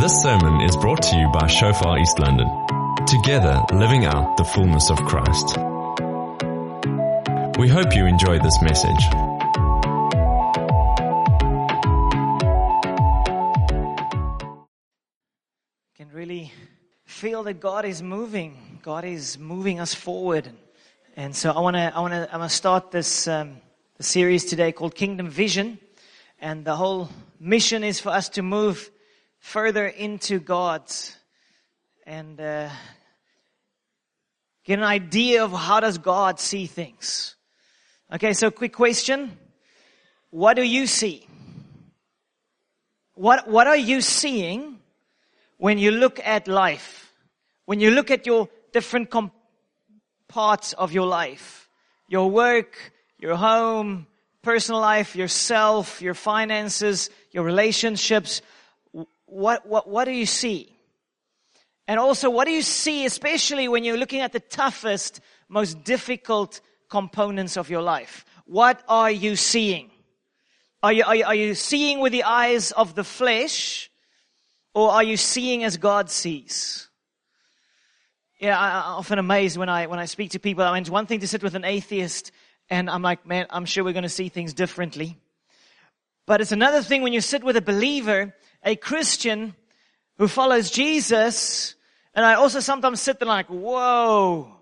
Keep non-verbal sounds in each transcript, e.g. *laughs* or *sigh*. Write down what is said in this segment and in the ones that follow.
This sermon is brought to you by Shofar East London. Together, living out the fullness of Christ. We hope you enjoy this message. can really feel that God is moving. God is moving us forward. And so I want to, I want to, I to start this um, series today called Kingdom Vision. And the whole mission is for us to move further into God and uh, get an idea of how does God see things. Okay, so quick question. What do you see? What, what are you seeing when you look at life, when you look at your different com- parts of your life, your work, your home, personal life, yourself, your finances, your relationships, what, what, what do you see? And also, what do you see, especially when you're looking at the toughest, most difficult components of your life? What are you seeing? Are you, are you, are you seeing with the eyes of the flesh? Or are you seeing as God sees? Yeah, I, I'm often amazed when I, when I speak to people. I mean, it's one thing to sit with an atheist and I'm like, man, I'm sure we're going to see things differently. But it's another thing when you sit with a believer, a Christian who follows Jesus, and I also sometimes sit there like, whoa,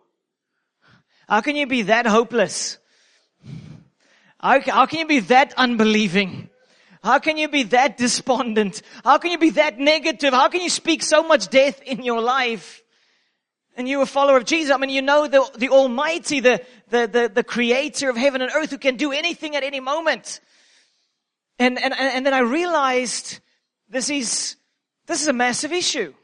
how can you be that hopeless? How, how can you be that unbelieving? How can you be that despondent? How can you be that negative? How can you speak so much death in your life? And you're a follower of Jesus. I mean, you know the, the Almighty, the, the, the, the creator of heaven and earth who can do anything at any moment. And, and, and then I realized this is, this is a massive issue.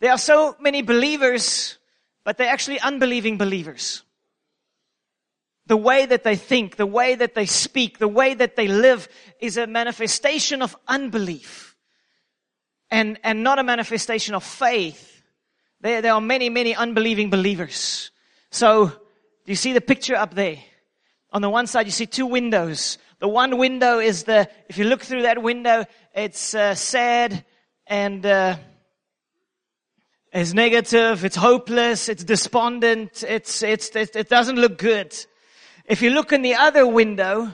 There are so many believers, but they're actually unbelieving believers the way that they think, the way that they speak, the way that they live is a manifestation of unbelief and, and not a manifestation of faith. There, there are many, many unbelieving believers. So, do you see the picture up there? On the one side, you see two windows. The one window is the, if you look through that window, it's uh, sad and uh, it's negative, it's hopeless, it's despondent, it's, it's, it, doesn't look good. If you look in the other window,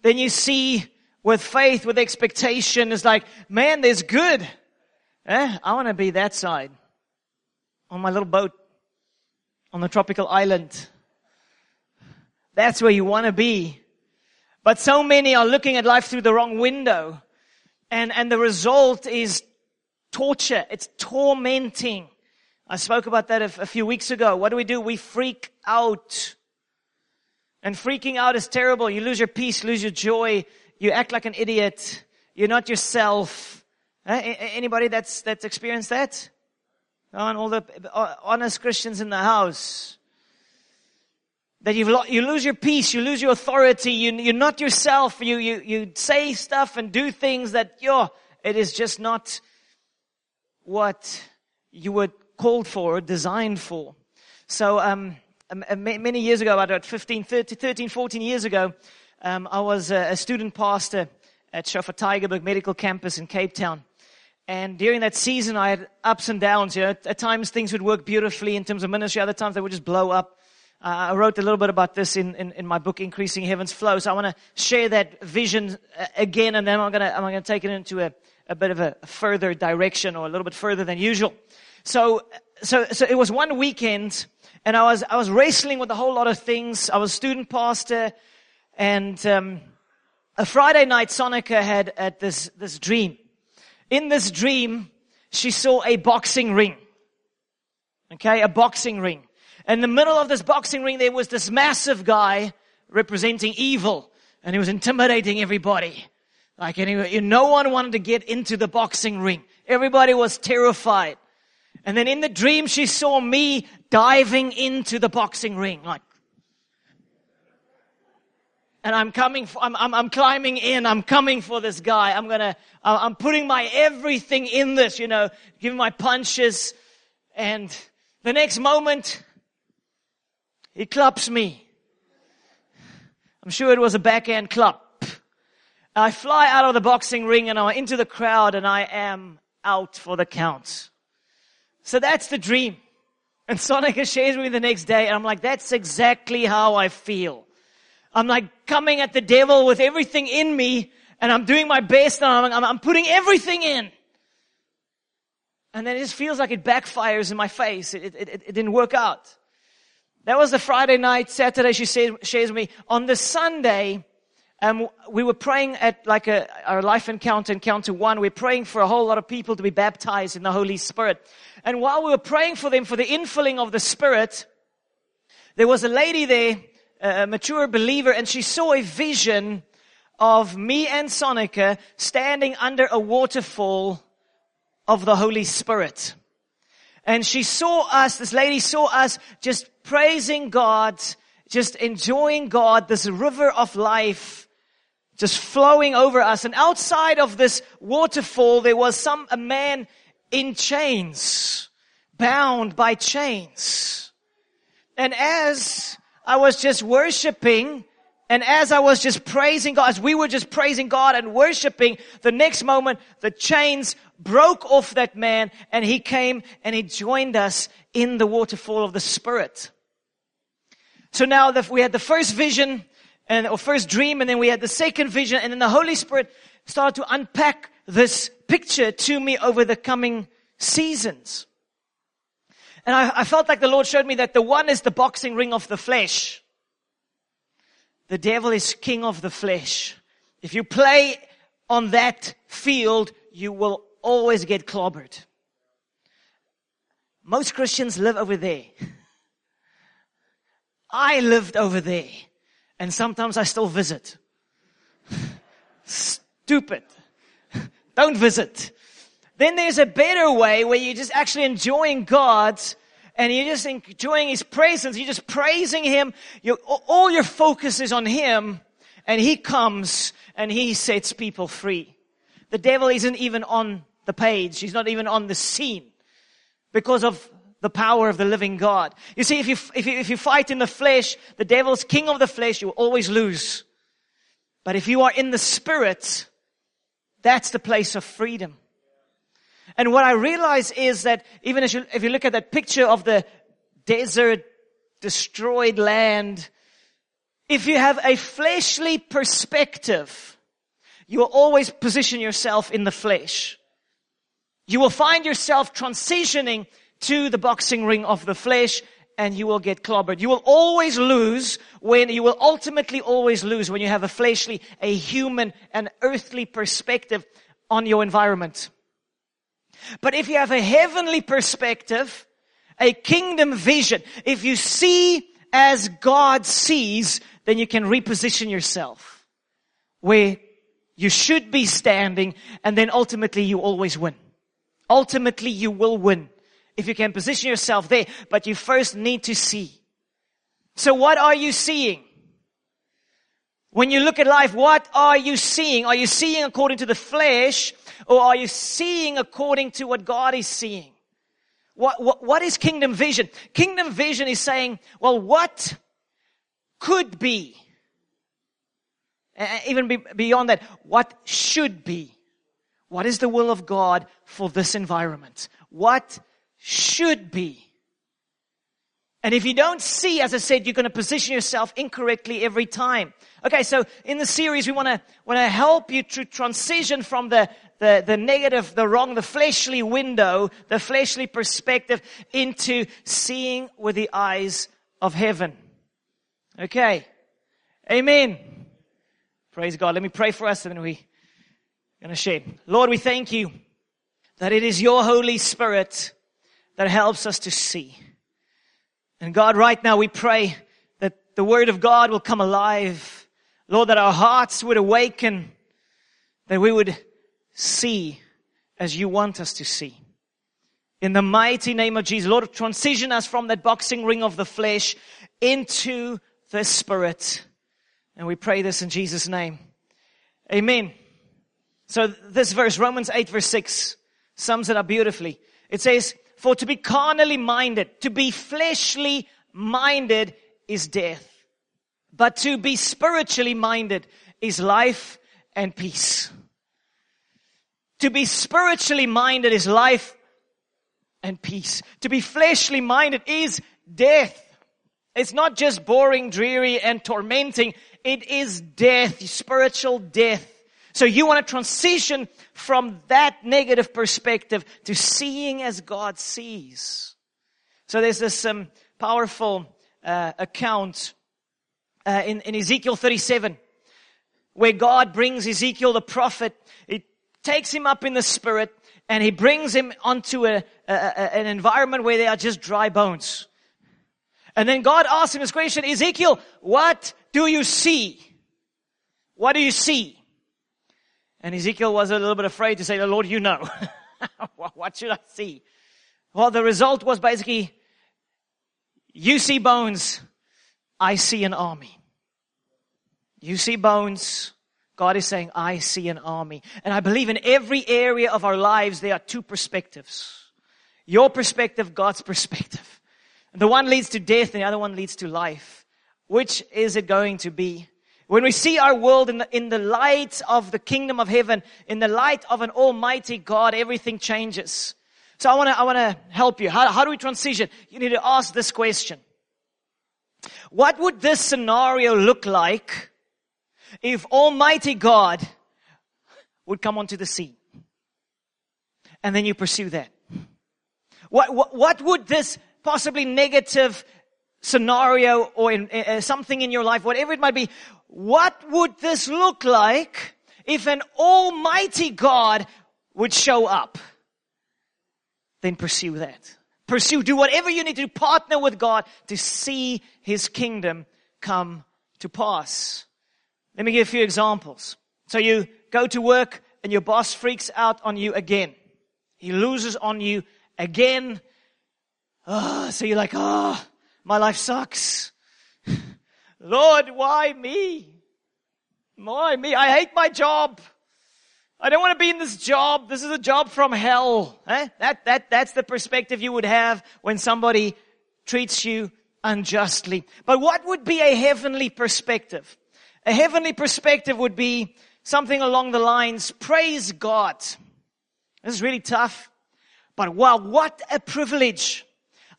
then you see with faith, with expectation, it's like, man, there's good. Eh? I want to be that side. On my little boat. On the tropical island. That's where you want to be. But so many are looking at life through the wrong window. And, and the result is torture. It's tormenting. I spoke about that a, a few weeks ago. What do we do? We freak out. And freaking out is terrible. You lose your peace, lose your joy. You act like an idiot. You're not yourself. Eh? Anybody that's, that's experienced that? On all the honest Christians in the house. That you you lose your peace, you lose your authority, you, you're not yourself, you, you, you say stuff and do things that, yo, it is just not what you were called for or designed for. So, um, um, uh, many years ago, about 15, 30, 13, 14 years ago, um, I was a, a, student pastor at Shofar Tygerberg Medical Campus in Cape Town. And during that season, I had ups and downs. You know, at times things would work beautifully in terms of ministry. Other times they would just blow up. Uh, I wrote a little bit about this in, in, in, my book, Increasing Heaven's Flow. So I want to share that vision uh, again, and then I'm going to I'm going to take it into a, a bit of a further direction, or a little bit further than usual. So so so it was one weekend and I was, I was wrestling with a whole lot of things. I was student pastor and, um, a Friday night, Sonica had, had this, this dream. In this dream, she saw a boxing ring. Okay, a boxing ring. In the middle of this boxing ring, there was this massive guy representing evil, and he was intimidating everybody. Like anyway, no one wanted to get into the boxing ring. Everybody was terrified. And then in the dream, she saw me diving into the boxing ring, like, and I'm coming, for, I'm, I'm, I'm climbing in, I'm coming for this guy. I'm gonna, I'm putting my everything in this, you know, giving my punches. And the next moment, he claps me. I'm sure it was a backhand clap. I fly out of the boxing ring and I'm into the crowd and I am out for the count. So that's the dream. And Sonica shares with me the next day, and I'm like, that's exactly how I feel. I'm like coming at the devil with everything in me, and I'm doing my best, and I'm, I'm putting everything in. And then it just feels like it backfires in my face. It, it, it, it didn't work out. That was the Friday night. Saturday, she says, shares with me. On the Sunday, um, we were praying at like a, our life encounter, encounter one. We we're praying for a whole lot of people to be baptized in the Holy Spirit. And while we were praying for them for the infilling of the Spirit, there was a lady there, a mature believer, and she saw a vision of me and Sonica standing under a waterfall of the Holy Spirit. And she saw us, this lady saw us just praising God, just enjoying God, this river of life just flowing over us. And outside of this waterfall, there was some, a man in chains, bound by chains. And as I was just worshiping, and as I was just praising God, as we were just praising God and worshiping, the next moment, the chains broke off that man and he came and he joined us in the waterfall of the Spirit. So now that we had the first vision and or first dream, and then we had the second vision, and then the Holy Spirit started to unpack this picture to me over the coming seasons. And I, I felt like the Lord showed me that the one is the boxing ring of the flesh. The devil is king of the flesh. If you play on that field, you will always get clobbered. Most Christians live over there. *laughs* I lived over there. And sometimes I still visit. Stupid. *laughs* Don't visit. Then there's a better way where you're just actually enjoying God and you're just enjoying His presence. You're just praising Him. You're, all your focus is on Him and He comes and He sets people free. The devil isn't even on the page. She's not even on the scene because of the power of the living God. You see, if you, if you, if you fight in the flesh, the devil's king of the flesh, you will always lose. But if you are in the spirit, that's the place of freedom. And what I realize is that even as you, if you look at that picture of the desert, destroyed land, if you have a fleshly perspective, you will always position yourself in the flesh. You will find yourself transitioning to the boxing ring of the flesh and you will get clobbered. You will always lose when, you will ultimately always lose when you have a fleshly, a human, an earthly perspective on your environment. But if you have a heavenly perspective, a kingdom vision, if you see as God sees, then you can reposition yourself where you should be standing and then ultimately you always win. Ultimately you will win if you can position yourself there, but you first need to see. So what are you seeing? When you look at life, what are you seeing? Are you seeing according to the flesh or are you seeing according to what God is seeing? What, what, what is kingdom vision? Kingdom vision is saying, well, what could be? even be, beyond that, what should be? What is the will of God for this environment? What should be. And if you don't see, as I said, you're going to position yourself incorrectly every time. Okay, so in the series, we want to want to help you to transition from the, the the negative, the wrong, the fleshly window, the fleshly perspective into seeing with the eyes of heaven. Okay, Amen. Praise God. Let me pray for us, and then we're going to share. Lord, we thank you that it is your Holy Spirit that helps us to see. And God, right now we pray that the word of God will come alive. Lord, that our hearts would awaken, that we would see as you want us to see. In the mighty name of Jesus, Lord, transition us from that boxing ring of the flesh into the spirit. And we pray this in Jesus' name. Amen. So this verse, Romans 8 verse 6, sums it up beautifully. It says, for to be carnally minded, to be fleshly minded is death. But to be spiritually minded is life and peace. To be spiritually minded is life and peace. To be fleshly minded is death. It's not just boring, dreary, and tormenting. It is death, spiritual death. So you want to transition from that negative perspective to seeing as God sees. So there's this um, powerful uh, account uh, in, in Ezekiel 37 where God brings Ezekiel the prophet. He takes him up in the spirit and he brings him onto a, a, a, an environment where they are just dry bones. And then God asks him this question, Ezekiel, what do you see? What do you see? And Ezekiel was a little bit afraid to say, the Lord, you know. *laughs* what should I see? Well, the result was basically, you see bones, I see an army. You see bones, God is saying, I see an army. And I believe in every area of our lives, there are two perspectives. Your perspective, God's perspective. The one leads to death and the other one leads to life. Which is it going to be? When we see our world in the, in the light of the kingdom of heaven, in the light of an almighty God, everything changes. So I want to, I want to help you. How, how do we transition? You need to ask this question. What would this scenario look like if almighty God would come onto the scene? And then you pursue that. What, what, what would this possibly negative scenario or in, uh, something in your life, whatever it might be, what would this look like if an almighty God would show up? Then pursue that. Pursue, do whatever you need to partner with God to see His kingdom come to pass. Let me give a few examples. So you go to work and your boss freaks out on you again. He loses on you again. Oh, so you're like, oh, my life sucks. Lord, why me? Why me? I hate my job. I don't want to be in this job. This is a job from hell. Eh? That, that, that's the perspective you would have when somebody treats you unjustly. But what would be a heavenly perspective? A heavenly perspective would be something along the lines, praise God. This is really tough. But wow, what a privilege.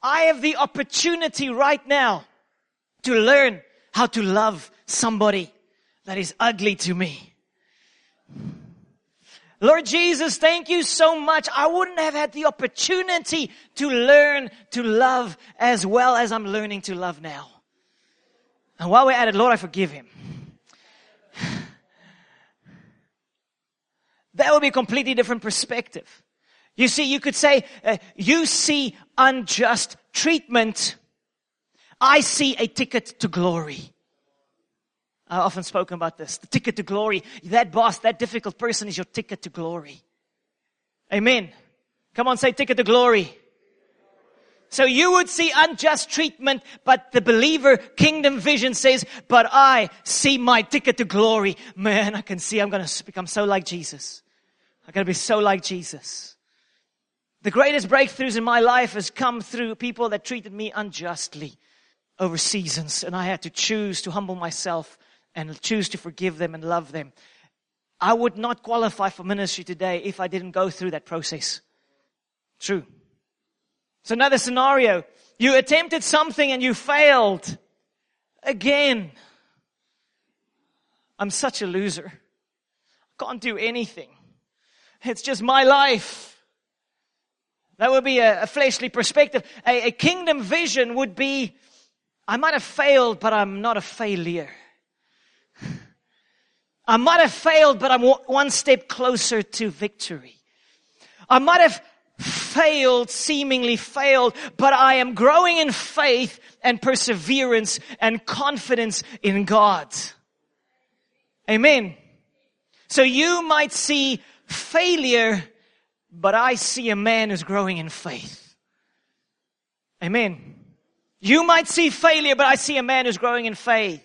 I have the opportunity right now to learn how to love somebody that is ugly to me. Lord Jesus, thank you so much. I wouldn't have had the opportunity to learn to love as well as I'm learning to love now. And while we're at it, Lord, I forgive him. *sighs* That would be a completely different perspective. You see, you could say, uh, you see unjust treatment I see a ticket to glory. I've often spoken about this. The ticket to glory. That boss, that difficult person is your ticket to glory. Amen. Come on, say ticket to glory. So you would see unjust treatment, but the believer kingdom vision says, but I see my ticket to glory. Man, I can see I'm going to become so like Jesus. I'm going to be so like Jesus. The greatest breakthroughs in my life has come through people that treated me unjustly over seasons and I had to choose to humble myself and choose to forgive them and love them. I would not qualify for ministry today if I didn't go through that process. True. So another scenario. You attempted something and you failed. Again. I'm such a loser. I can't do anything. It's just my life. That would be a, a fleshly perspective. A, a kingdom vision would be I might have failed, but I'm not a failure. I might have failed, but I'm one step closer to victory. I might have failed, seemingly failed, but I am growing in faith and perseverance and confidence in God. Amen. So you might see failure, but I see a man who's growing in faith. Amen. You might see failure, but I see a man who's growing in faith.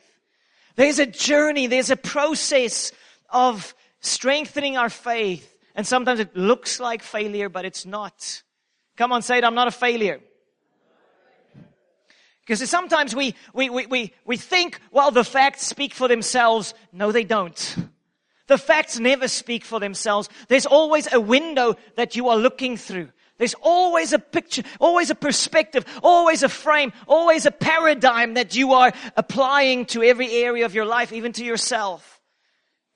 There's a journey, there's a process of strengthening our faith. And sometimes it looks like failure, but it's not. Come on, say it, I'm not a failure. Because sometimes we, we, we, we, we think, well, the facts speak for themselves. No, they don't. The facts never speak for themselves. There's always a window that you are looking through. There's always a picture, always a perspective, always a frame, always a paradigm that you are applying to every area of your life, even to yourself.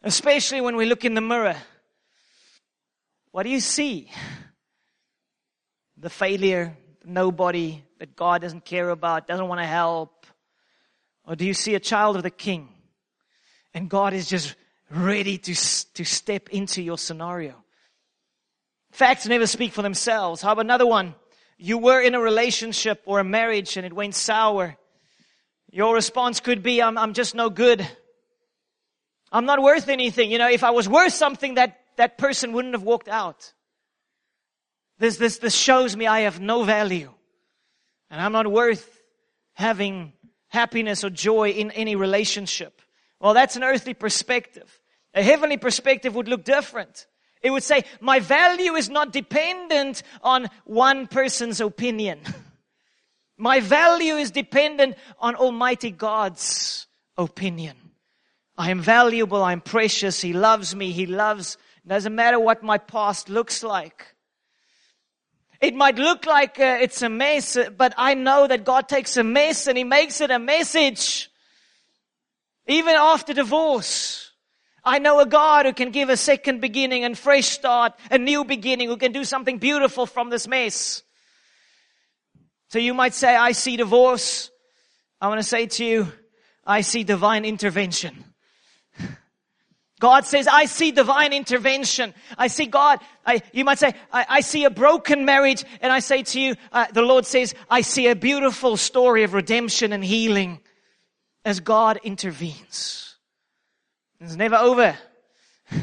Especially when we look in the mirror. What do you see? The failure, nobody that God doesn't care about, doesn't want to help. Or do you see a child of the king? And God is just ready to, to step into your scenario. Facts never speak for themselves. How about another one? You were in a relationship or a marriage and it went sour. Your response could be, I'm, I'm just no good. I'm not worth anything. You know, if I was worth something, that, that person wouldn't have walked out. This, this, this shows me I have no value. And I'm not worth having happiness or joy in any relationship. Well, that's an earthly perspective. A heavenly perspective would look different. It would say, my value is not dependent on one person's opinion. *laughs* my value is dependent on Almighty God's opinion. I am valuable. I'm precious. He loves me. He loves, doesn't matter what my past looks like. It might look like uh, it's a mess, but I know that God takes a mess and He makes it a message. Even after divorce. I know a God who can give a second beginning and fresh start, a new beginning, who can do something beautiful from this mess. So you might say, I see divorce. I want to say to you, I see divine intervention. God says, I see divine intervention. I see God. I, you might say, I, I, see a broken marriage. And I say to you, uh, the Lord says, I see a beautiful story of redemption and healing as God intervenes. It's never over. *laughs*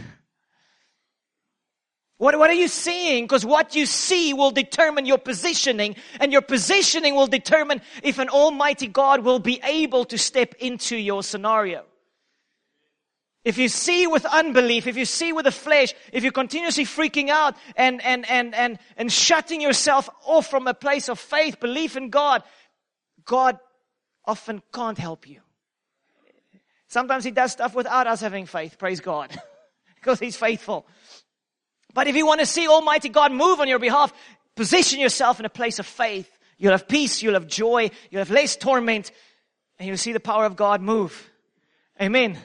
What, what are you seeing? Because what you see will determine your positioning, and your positioning will determine if an almighty God will be able to step into your scenario. If you see with unbelief, if you see with the flesh, if you're continuously freaking out and, and, and, and, and shutting yourself off from a place of faith, belief in God, God often can't help you. Sometimes he does stuff without us having faith, praise God, *laughs* because he's faithful. But if you want to see Almighty God move on your behalf, position yourself in a place of faith. You'll have peace, you'll have joy, you'll have less torment, and you'll see the power of God move. Amen.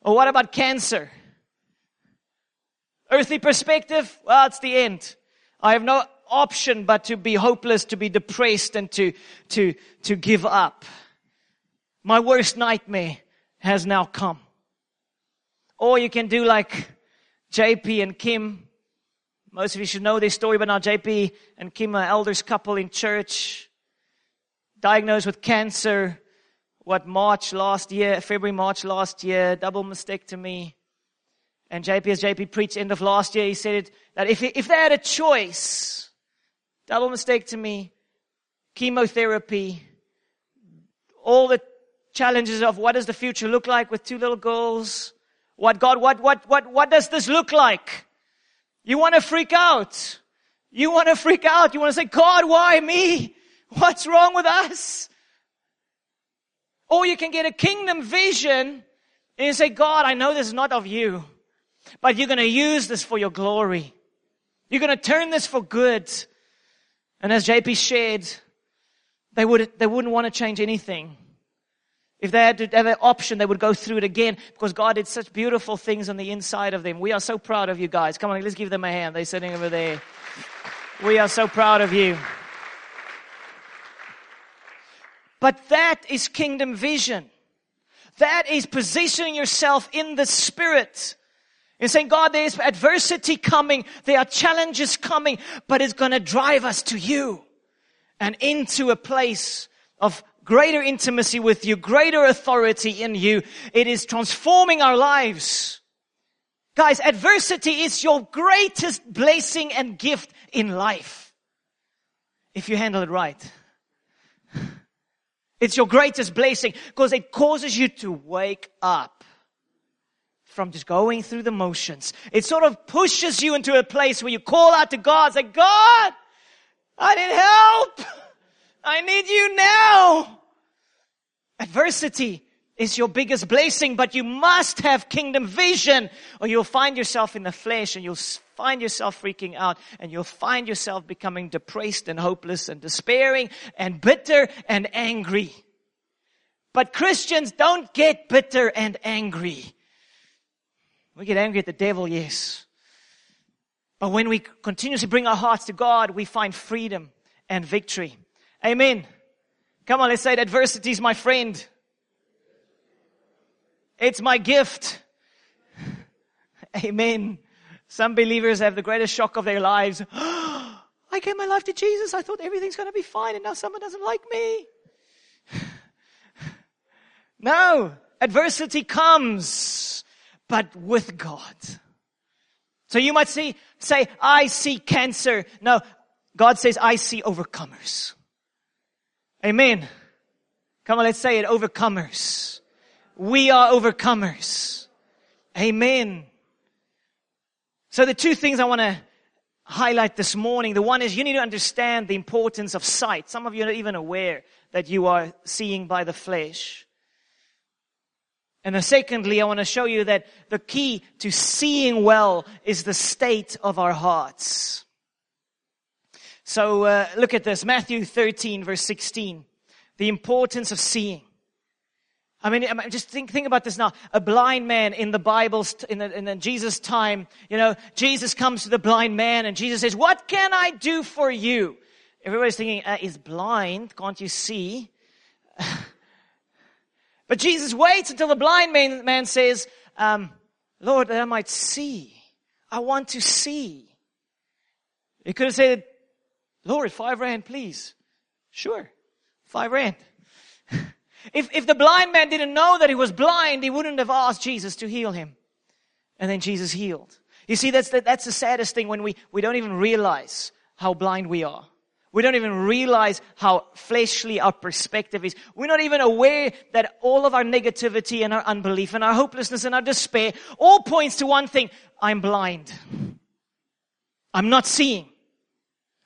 Or what about cancer? Earthly perspective, well, it's the end. I have no option but to be hopeless, to be depressed, and to, to, to give up. My worst nightmare has now come. Or you can do like JP and Kim. Most of you should know this story, but now JP and Kim are elders couple in church, diagnosed with cancer. What March last year, February, March last year, double mastectomy. And JP, as JP preached end of last year, he said that if, if they had a choice, double mastectomy, chemotherapy, all the challenges of what does the future look like with two little girls? What God, what, what, what, what does this look like? You want to freak out. You want to freak out. You want to say, God, why me? What's wrong with us? Or you can get a kingdom vision and you say, God, I know this is not of you, but you're going to use this for your glory. You're going to turn this for good. And as JP shared, they would, they wouldn't want to change anything. If they had to have an option, they would go through it again because God did such beautiful things on the inside of them. We are so proud of you guys. Come on, let's give them a hand. They're sitting over there. We are so proud of you. But that is kingdom vision. That is positioning yourself in the spirit. And saying, God, there's adversity coming. There are challenges coming, but it's going to drive us to you and into a place of greater intimacy with you, greater authority in you. It is transforming our lives. Guys, adversity is your greatest blessing and gift in life. If you handle it right. *laughs* It's your greatest blessing because it causes you to wake up from just going through the motions. It sort of pushes you into a place where you call out to God, say, God, I need help. *laughs* I need you now. Adversity is your biggest blessing, but you must have kingdom vision or you'll find yourself in the flesh and you'll find yourself freaking out and you'll find yourself becoming depressed and hopeless and despairing and bitter and angry. But Christians don't get bitter and angry. We get angry at the devil, yes. But when we continuously bring our hearts to God, we find freedom and victory. Amen. Come on, let's say adversity is my friend. It's my gift. *laughs* Amen. Some believers have the greatest shock of their lives. *gasps* I gave my life to Jesus. I thought everything's going to be fine and now someone doesn't like me. *sighs* no, adversity comes, but with God. So you might see, say, I see cancer. No, God says, I see overcomers. Amen. Come on, let's say it, overcomers. We are overcomers. Amen. So the two things I want to highlight this morning, the one is you need to understand the importance of sight. Some of you are not even aware that you are seeing by the flesh. And then secondly, I want to show you that the key to seeing well is the state of our hearts. So uh, look at this, Matthew 13 verse 16. The importance of seeing. I mean, just think, think about this now. A blind man in the Bible, in, the, in the Jesus' time, you know, Jesus comes to the blind man and Jesus says, what can I do for you? Everybody's thinking, uh, he's blind. Can't you see? *laughs* but Jesus waits until the blind man, man says, um, Lord, that I might see. I want to see. He could have said, Lord, five rand, please. Sure. Five rand. *laughs* If, if the blind man didn't know that he was blind, he wouldn't have asked Jesus to heal him. And then Jesus healed. You see, that's the, that's the saddest thing when we, we don't even realize how blind we are. We don't even realize how fleshly our perspective is. We're not even aware that all of our negativity and our unbelief and our hopelessness and our despair all points to one thing. I'm blind. I'm not seeing.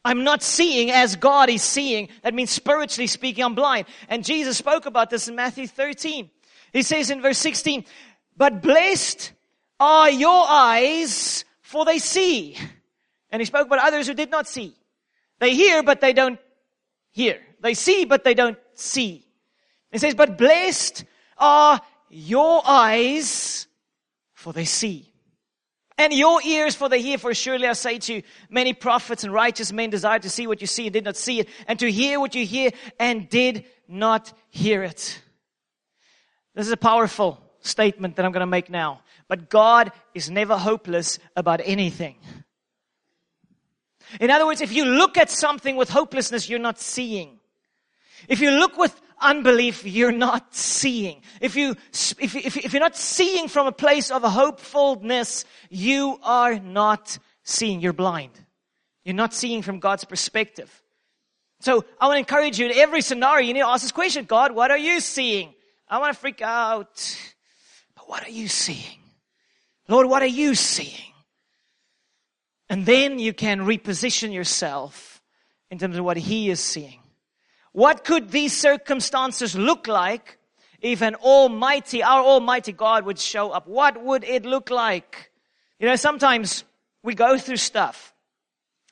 I'm not seeing as God is seeing. That means spiritually speaking, I'm blind. And Jesus spoke about this in Matthew 13. He says in verse 16, but blessed are your eyes for they see. And he spoke about others who did not see. They hear, but they don't hear. They see, but they don't see. He says, but blessed are your eyes for they see. And your ears for the hear, for surely I say to you, many prophets and righteous men desired to see what you see and did not see it, and to hear what you hear and did not hear it. This is a powerful statement that I'm going to make now. But God is never hopeless about anything. In other words, if you look at something with hopelessness, you're not seeing. If you look with unbelief, you're not seeing. If you, if, if, if you're not seeing from a place of hopefulness, you are not seeing. You're blind. You're not seeing from God's perspective. So I want to encourage you in every scenario, you need to ask this question, God, what are you seeing? I want to freak out. But what are you seeing? Lord, what are you seeing? And then you can reposition yourself in terms of what He is seeing. What could these circumstances look like if an almighty, our almighty God would show up? What would it look like? You know, sometimes we go through stuff.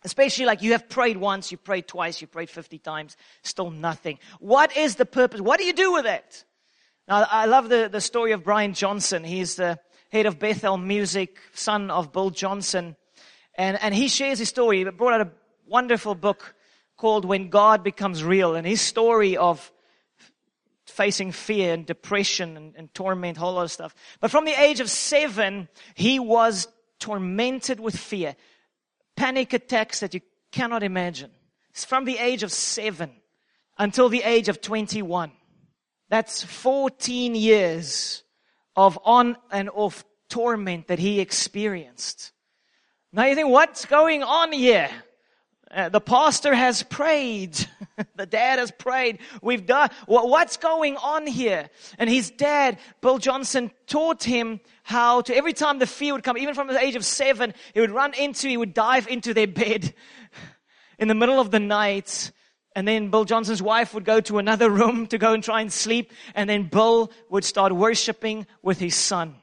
Especially like you have prayed once, you prayed twice, you prayed 50 times, still nothing. What is the purpose? What do you do with it? Now, I love the, the story of Brian Johnson. He's the head of Bethel Music, son of Bill Johnson. And, and he shares his story. He brought out a wonderful book called When God Becomes Real. And his story of facing fear and depression and, and torment, whole lot of stuff. But from the age of seven, he was tormented with fear. Panic attacks that you cannot imagine. It's from the age of seven until the age of 21. That's 14 years of on and off torment that he experienced. Now you think, what's going on here? Uh, the pastor has prayed. *laughs* the dad has prayed. We've done, what's going on here? And his dad, Bill Johnson, taught him how to, every time the fear would come, even from the age of seven, he would run into, he would dive into their bed *laughs* in the middle of the night And then Bill Johnson's wife would go to another *laughs* room to go and try and sleep. And then Bill would start worshiping with his son.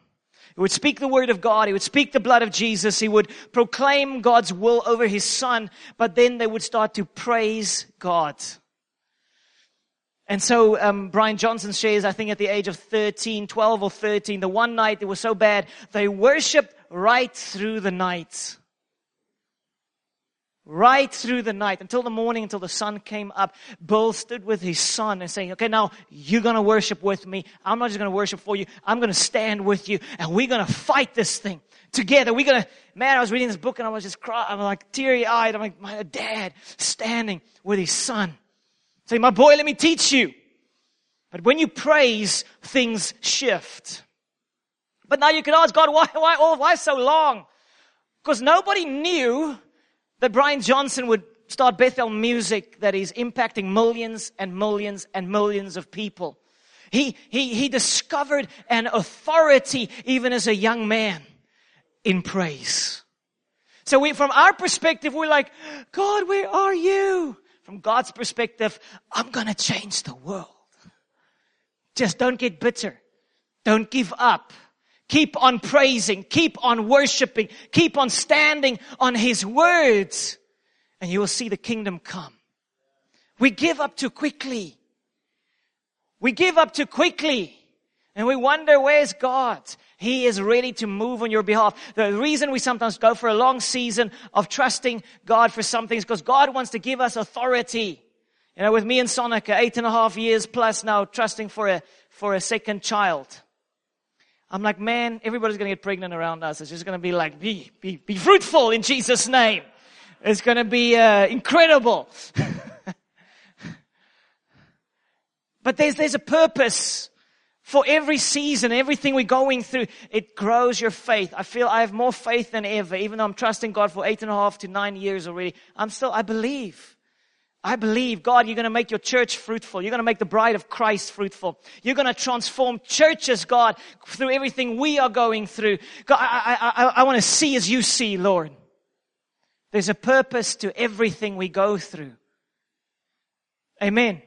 He would speak the word of God. He would speak the blood of Jesus. He would proclaim God's will over his son. But then they would start to praise God. And so um, Brian Johnson shares, I think at the age of 13, 12 or 13, the one night it was so bad, they worshiped right through the night right through the night until the morning, until the sun came up. Bill stood with his son and saying, okay, now you're to worship with me. I'm not just to worship for you. I'm to stand with you and we're to fight this thing together. We're to, man, I was reading this book and I was just crying. I'm like teary eyed. I'm like, my dad standing with his son saying, my boy, let me teach you. But when you praise, things shift. But now you can ask God, why, why, why so long? Because nobody knew that Brian Johnson would start Bethel music that is impacting millions and millions and millions of people. He, he, he discovered an authority even as a young man in praise. So we, from our perspective, we're like, God, where are you? From God's perspective, I'm gonna change the world. Just don't get bitter. Don't give up. Keep on praising. Keep on worshiping. Keep on standing on His words. And you will see the kingdom come. We give up too quickly. We give up too quickly. And we wonder, where's God? He is ready to move on your behalf. The reason we sometimes go for a long season of trusting God for something is because God wants to give us authority. You know, with me and Sonica, eight and a half years plus now, trusting for a, for a second child. I'm like, man, everybody's going to get pregnant around us. It's just going to be like, be, be, be fruitful in Jesus' name. It's going to be uh, incredible. *laughs* but there's, there's a purpose for every season, everything we're going through. It grows your faith. I feel I have more faith than ever, even though I'm trusting God for eight and a half to nine years already. I'm still, I believe. I believe, God, you're going to make your church fruitful. You're going to make the bride of Christ fruitful. You're going to transform churches, God, through everything we are going through. God, I, I, I, I want to see as you see, Lord. There's a purpose to everything we go through. Amen.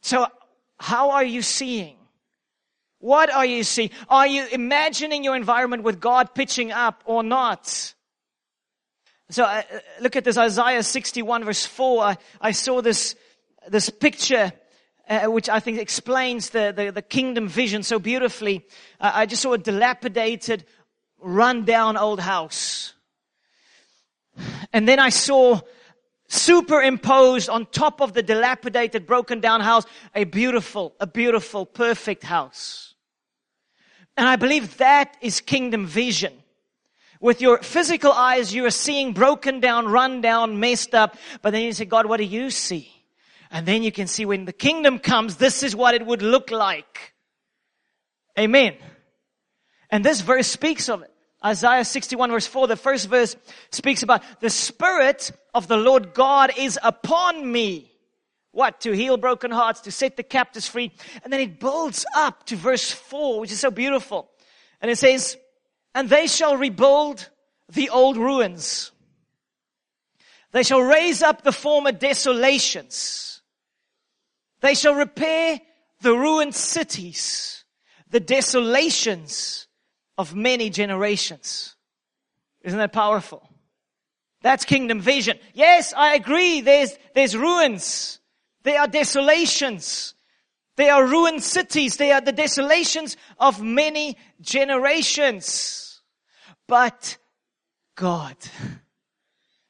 So, how are you seeing? What are you seeing? Are you imagining your environment with God pitching up or not? So uh, look at this Isaiah 61 verse 4. I, I saw this, this picture uh, which I think explains the, the, the kingdom vision so beautifully. Uh, I just saw a dilapidated, run-down old house. And then I saw superimposed on top of the dilapidated, broken down house, a beautiful, a beautiful, perfect house. And I believe that is kingdom vision. With your physical eyes, you are seeing broken down, run down, messed up. But then you say, God, what do you see? And then you can see when the kingdom comes, this is what it would look like. Amen. And this verse speaks of it. Isaiah 61 verse 4, the first verse speaks about the Spirit of the Lord God is upon me. What? To heal broken hearts, to set the captives free. And then it builds up to verse 4, which is so beautiful. And it says, and they shall rebuild the old ruins. They shall raise up the former desolations. They shall repair the ruined cities, the desolations of many generations. Isn't that powerful? That's kingdom vision. Yes, I agree. There's, there's ruins. There are desolations. They are ruined cities. They are the desolations of many generations. But God.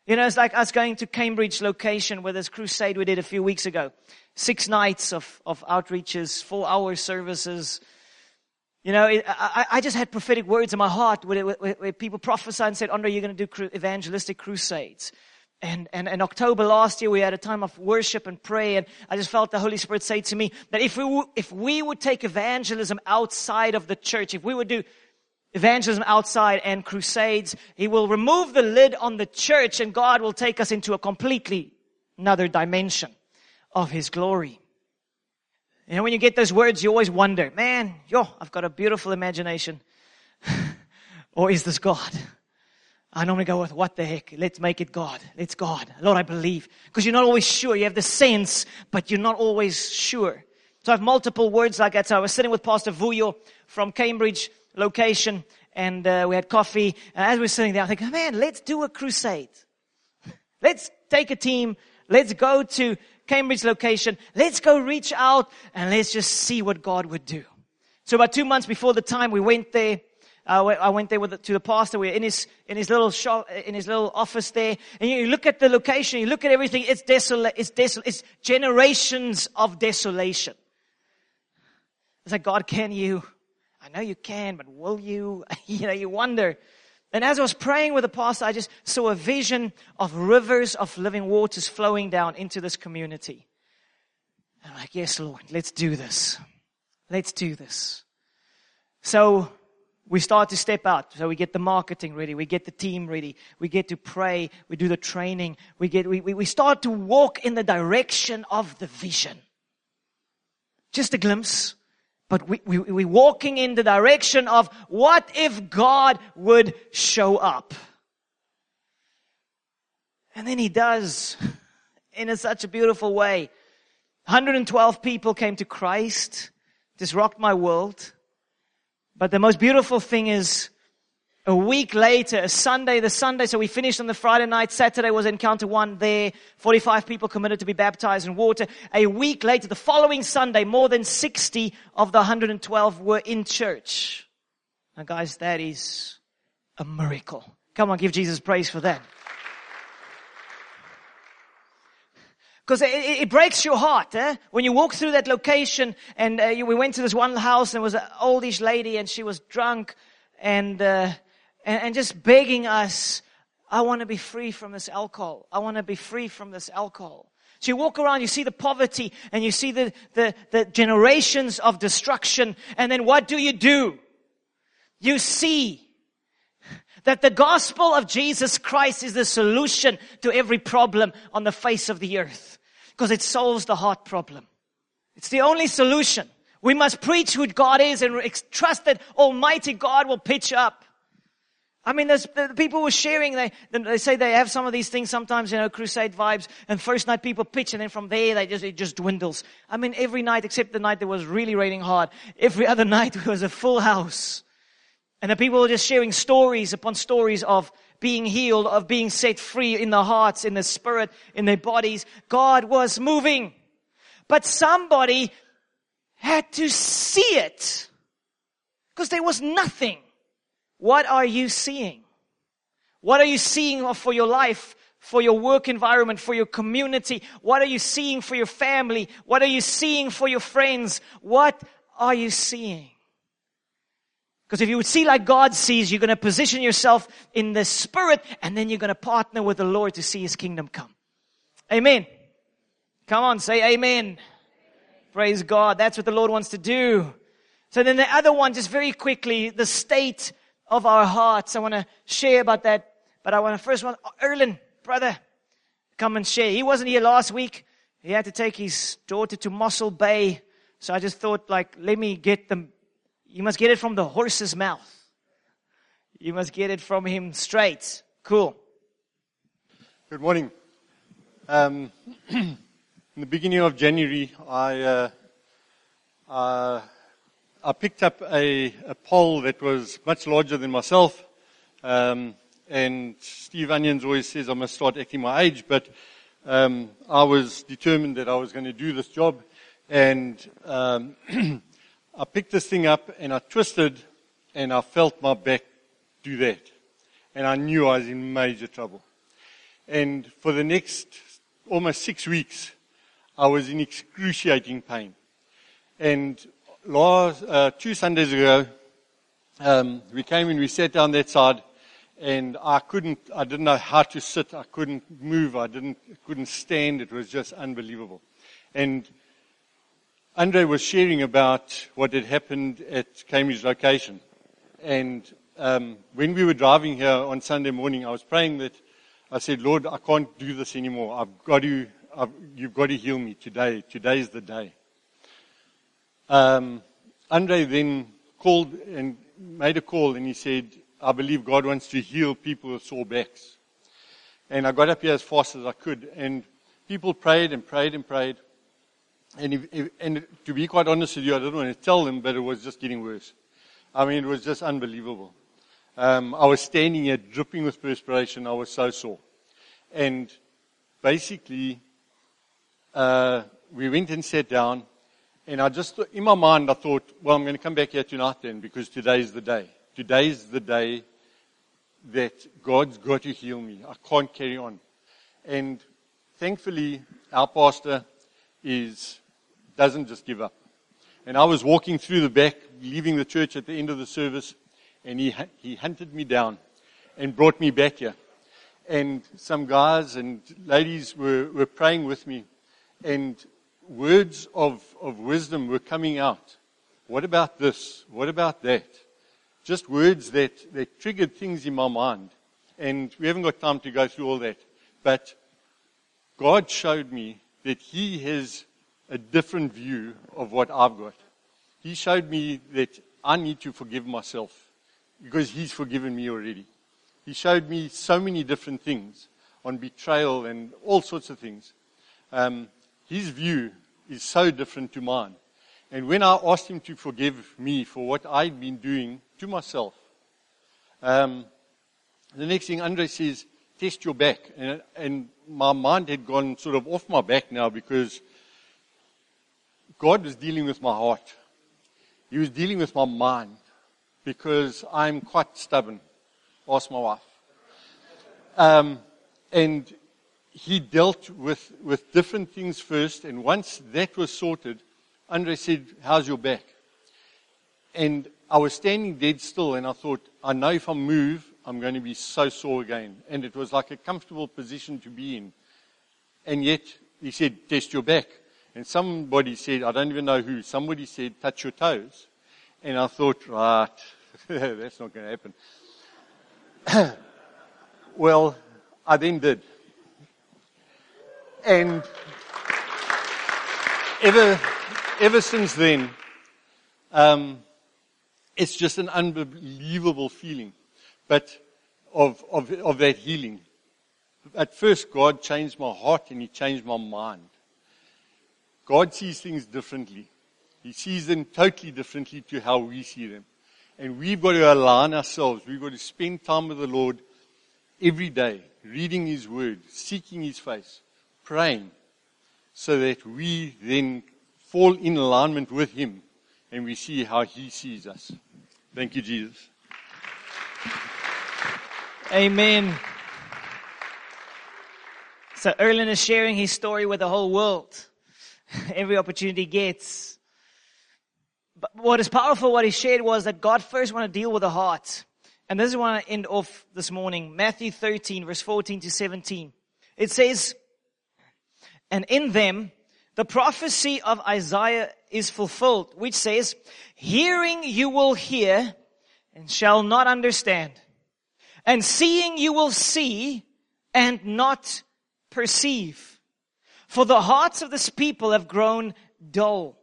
You know, it's like us going to Cambridge location with this crusade we did a few weeks ago. Six nights of, of outreaches, four hour services. You know, it, I, I, just had prophetic words in my heart where, where, where people prophesied and said, Andre, you're going to do evangelistic crusades. And, and in October last year, we had a time of worship and pray, and I just felt the Holy Spirit say to me that if we, if we would take evangelism outside of the church, if we would do evangelism outside and crusades, He will remove the lid on the church and God will take us into a completely another dimension of His glory. You know, when you get those words, you always wonder, man, yo, I've got a beautiful imagination. *laughs* or is this God? I normally go with, what the heck? Let's make it God. Let's God. Lord, I believe. Because you're not always sure. You have the sense, but you're not always sure. So I have multiple words like that. So I was sitting with Pastor Vuyo from Cambridge location and uh, we had coffee. And as we were sitting there, I think, man, let's do a crusade. Let's take a team. Let's go to Cambridge location. Let's go reach out and let's just see what God would do. So about two months before the time we went there, uh, I went there the, to the pastor. We are in his in his little shop, in his little office there, and you look at the location, you look at everything. It's desolate. It's desolate. It's generations of desolation. It's like God, can you? I know you can, but will you? *laughs* you know, you wonder. And as I was praying with the pastor, I just saw a vision of rivers of living waters flowing down into this community. And I'm like, yes, Lord, let's do this. Let's do this. So we start to step out. So we get the marketing ready. We get the team ready. We get to pray. We do the training. We get, we, we start to walk in the direction of the vision. Just a glimpse. But we, we, we're walking in the direction of what if God would show up? And then he does in a, such a beautiful way. 112 people came to Christ. This rocked my world. But the most beautiful thing is a week later, a Sunday, the Sunday, so we finished on the Friday night. Saturday was encounter one there. 45 people committed to be baptized in water. A week later, the following Sunday, more than 60 of the 112 were in church. Now guys, that is a miracle. Come on, give Jesus praise for that. Because it, it, breaks your heart, eh? When you walk through that location and uh, we went to this one house and there was an oldish lady and she was drunk and, uh, and, and just begging us, I want to be free from this alcohol. I want to be free from this alcohol. So you walk around, you see the poverty and you see the, the, the generations of destruction. And then what do you do? You see that the gospel of Jesus Christ is the solution to every problem on the face of the earth because it solves the heart problem. It's the only solution. We must preach who God is and trust that Almighty God will pitch up. I mean, there's the people were sharing, they, they say they have some of these things sometimes, you know, crusade vibes, and first night people pitch, and then from there, they just, it just dwindles. I mean, every night, except the night that was really raining hard, every other *laughs* night it was a full house. And the people were just sharing stories upon stories of being healed, of being set free in their hearts, in their spirit, in their bodies. God was moving. But somebody had to see it. Because there was nothing. What are you seeing? What are you seeing for your life, for your work environment, for your community? What are you seeing for your family? What are you seeing for your friends? What are you seeing? Because if you would see like God sees, you're going to position yourself in the spirit and then you're going to partner with the Lord to see his kingdom come. Amen. Come on, say amen. Praise God. That's what the Lord wants to do. So then the other one, just very quickly, the state of our hearts. I want to share about that, but I want to first want Erlen, brother, come and share. He wasn't here last week. He had to take his daughter to Mossel Bay. So I just thought like, let me get them you must get it from the horse's mouth. You must get it from him straight. Cool. Good morning. Um, *clears throat* in the beginning of January, I uh, uh, I picked up a, a, pole that was much larger than myself. Um, and Steve Onions always says I must start acting my age, but um, I was determined that I was going to do this job. And um, *clears throat* I picked this thing up and I twisted and I felt my back do that. And I knew I was in major trouble. And for the next almost six weeks, I was in excruciating pain. And last, uh, two Sundays ago, um, we came and we sat down that side and I couldn't, I didn't know how to sit. I couldn't move. I didn't, couldn't stand. It was just unbelievable. And Andre was sharing about what had happened at Cambridge location. And um, when we were driving here on Sunday morning, I was praying that I said, Lord, I can't do this anymore. I've got to, I've, you've got to heal me today. Today is the day. Um, Andre then called and made a call and he said, I believe God wants to heal people with sore backs. And I got up here as fast as I could. And people prayed and prayed and prayed. And, if, if, and to be quite honest with you, I didn't want to tell them, but it was just getting worse. I mean, it was just unbelievable. Um, I was standing here dripping with perspiration. I was so sore. And basically, uh, we went and sat down. And I just, in my mind, I thought, well, I'm going to come back here tonight then because today's the day. Today's the day that God's got to heal me. I can't carry on. And thankfully, our pastor is, doesn't just give up. And I was walking through the back, leaving the church at the end of the service, and he, he hunted me down and brought me back here. And some guys and ladies were, were praying with me, and words of, of wisdom were coming out. What about this? What about that? Just words that, that triggered things in my mind. And we haven't got time to go through all that. But God showed me that He has a different view of what I've got. He showed me that I need to forgive myself because He's forgiven me already. He showed me so many different things on betrayal and all sorts of things. Um, his view is so different to mine. And when I asked him to forgive me for what I'd been doing to myself, um, the next thing Andre says, test your back. And, and my mind had gone sort of off my back now because God was dealing with my heart. He was dealing with my mind because I'm quite stubborn. Ask my wife. Um, and he dealt with, with different things first, and once that was sorted, Andre said, How's your back? And I was standing dead still, and I thought, I know if I move, I'm going to be so sore again. And it was like a comfortable position to be in. And yet, he said, Test your back. And somebody said, I don't even know who, somebody said, Touch your toes. And I thought, Right, *laughs* that's not going to happen. *clears throat* well, I then did. And ever, ever since then, um, it's just an unbelievable feeling, but of, of, of that healing. At first, God changed my heart and He changed my mind. God sees things differently. He sees them totally differently to how we see them. And we've got to align ourselves. We've got to spend time with the Lord every day, reading His Word, seeking His face praying so that we then fall in alignment with Him and we see how He sees us. Thank you, Jesus. Amen. So Erlen is sharing his story with the whole world. *laughs* Every opportunity gets. But what is powerful, what he shared was that God first want to deal with the heart. And this is what I end off this morning. Matthew 13, verse 14 to 17. It says, and in them, the prophecy of Isaiah is fulfilled, which says, hearing you will hear and shall not understand. And seeing you will see and not perceive. For the hearts of this people have grown dull.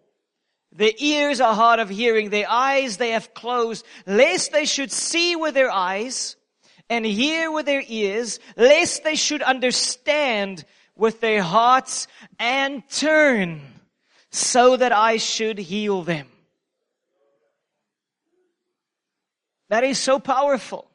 Their ears are hard of hearing, their eyes they have closed, lest they should see with their eyes and hear with their ears, lest they should understand with their hearts and turn so that I should heal them. That is so powerful.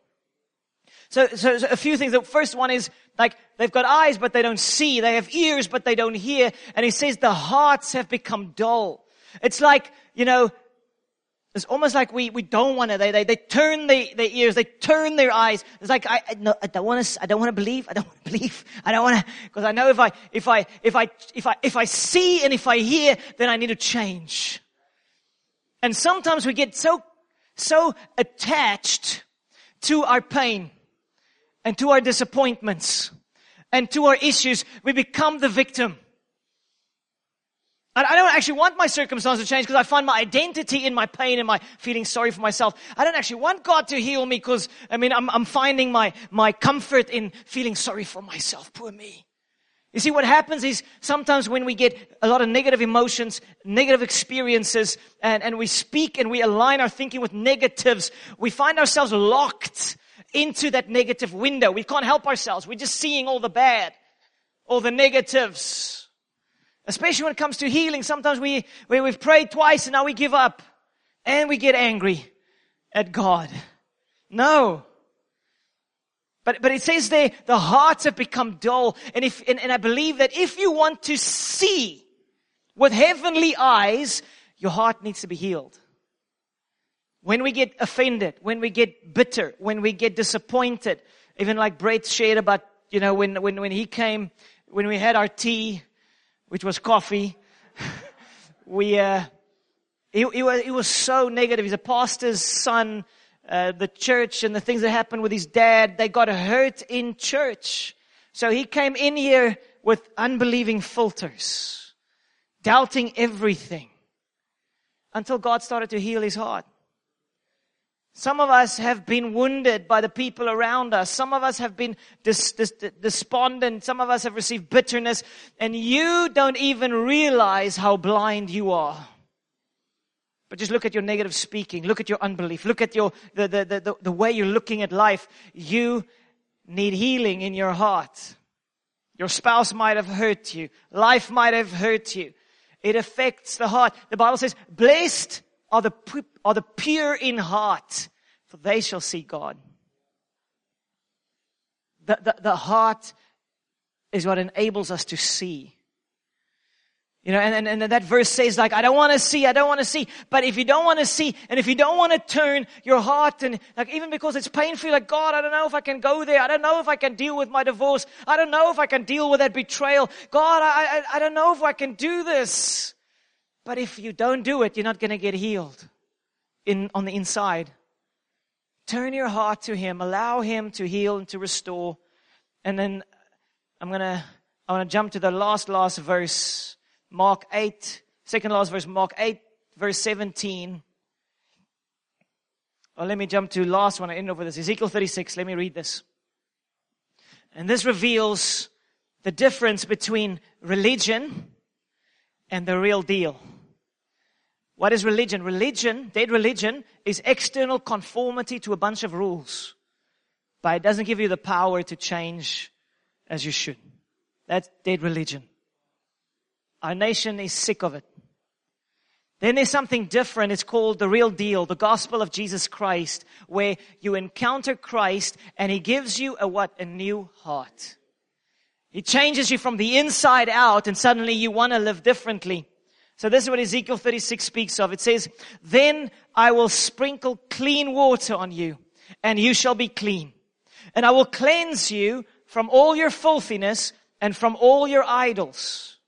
So, so, so, a few things. The first one is like they've got eyes but they don't see. They have ears but they don't hear. And he says the hearts have become dull. It's like, you know, it's almost like we, we don't want to. They, they, they turn their, their ears. They turn their eyes. It's like, I, I, no, I don't want to, I don't want to believe. I don't want to *laughs* believe. I don't want to, because I know if I, if I, if I, if I, if I see and if I hear, then I need to change. And sometimes we get so, so attached to our pain and to our disappointments and to our issues. We become the victim. I don't actually want my circumstance to change because I find my identity in my pain and my feeling sorry for myself. I don't actually want God to heal me because, I mean, I'm, I'm finding my, my comfort in feeling sorry for myself. Poor me. You see, what happens is sometimes when we get a lot of negative emotions, negative experiences, and, and we speak and we align our thinking with negatives, we find ourselves locked into that negative window. We can't help ourselves. We're just seeing all the bad, all the negatives. Especially when it comes to healing, sometimes we, we we've prayed twice and now we give up and we get angry at God. No. But, but it says there, the hearts have become dull. And if, and, and I believe that if you want to see with heavenly eyes, your heart needs to be healed. When we get offended, when we get bitter, when we get disappointed, even like Brett shared about, you know, when, when, when he came, when we had our tea, which was coffee, *laughs* we, uh, he, he, was, he was so negative. He's a pastor's son. Uh, the church and the things that happened with his dad, they got hurt in church. So he came in here with unbelieving filters, doubting everything until God started to heal his heart. Some of us have been wounded by the people around us. Some of us have been dis- dis- despondent. Some of us have received bitterness and you don't even realize how blind you are. But just look at your negative speaking. Look at your unbelief. Look at your, the, the, the, the, way you're looking at life. You need healing in your heart. Your spouse might have hurt you. Life might have hurt you. It affects the heart. The Bible says, blessed are the, are the pure in heart, for they shall see God. The, the, the heart is what enables us to see. You know, and, and, and that verse says like, I don't want to see, I don't want to see. But if you don't want to see, and if you don't want to turn your heart and like, even because it's painful, like, God, I don't know if I can go there. I don't know if I can deal with my divorce. I don't know if I can deal with that betrayal. God, I, I, I don't know if I can do this. But if you don't do it, you're not going to get healed in, on the inside. Turn your heart to Him. Allow Him to heal and to restore. And then I'm going to, I want to jump to the last, last verse. Mark 8, second last verse, Mark 8, verse 17. Or let me jump to last one. I end over this. Ezekiel 36. Let me read this. And this reveals the difference between religion and the real deal. What is religion? Religion, dead religion, is external conformity to a bunch of rules. But it doesn't give you the power to change as you should. That's dead religion. Our nation is sick of it. Then there's something different. It's called the real deal, the gospel of Jesus Christ, where you encounter Christ and he gives you a what? A new heart. He changes you from the inside out and suddenly you want to live differently. So this is what Ezekiel 36 speaks of. It says, then I will sprinkle clean water on you and you shall be clean. And I will cleanse you from all your filthiness and from all your idols.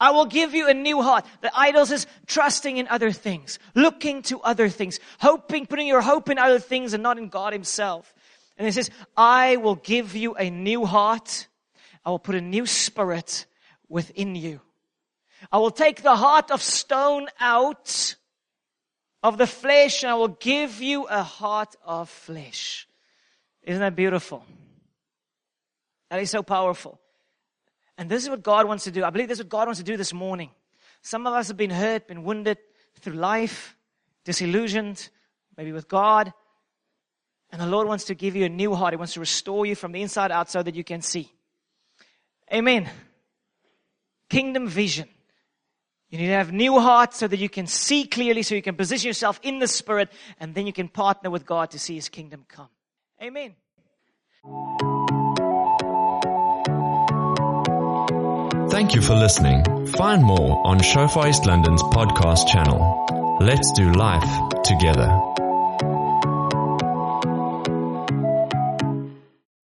I will give you a new heart. The idols is trusting in other things, looking to other things, hoping, putting your hope in other things and not in God himself. And it says, I will give you a new heart. I will put a new spirit within you. I will take the heart of stone out of the flesh and I will give you a heart of flesh. Isn't that beautiful? That is so powerful. And this is what God wants to do. I believe this is what God wants to do this morning. Some of us have been hurt, been wounded through life, disillusioned, maybe with God. And the Lord wants to give you a new heart. He wants to restore you from the inside out so that you can see. Amen. Kingdom vision. You need to have new hearts so that you can see clearly, so you can position yourself in the Spirit, and then you can partner with God to see His kingdom come. Amen. Thank you for listening. Find more on Shofar East London's podcast channel. Let's do life together.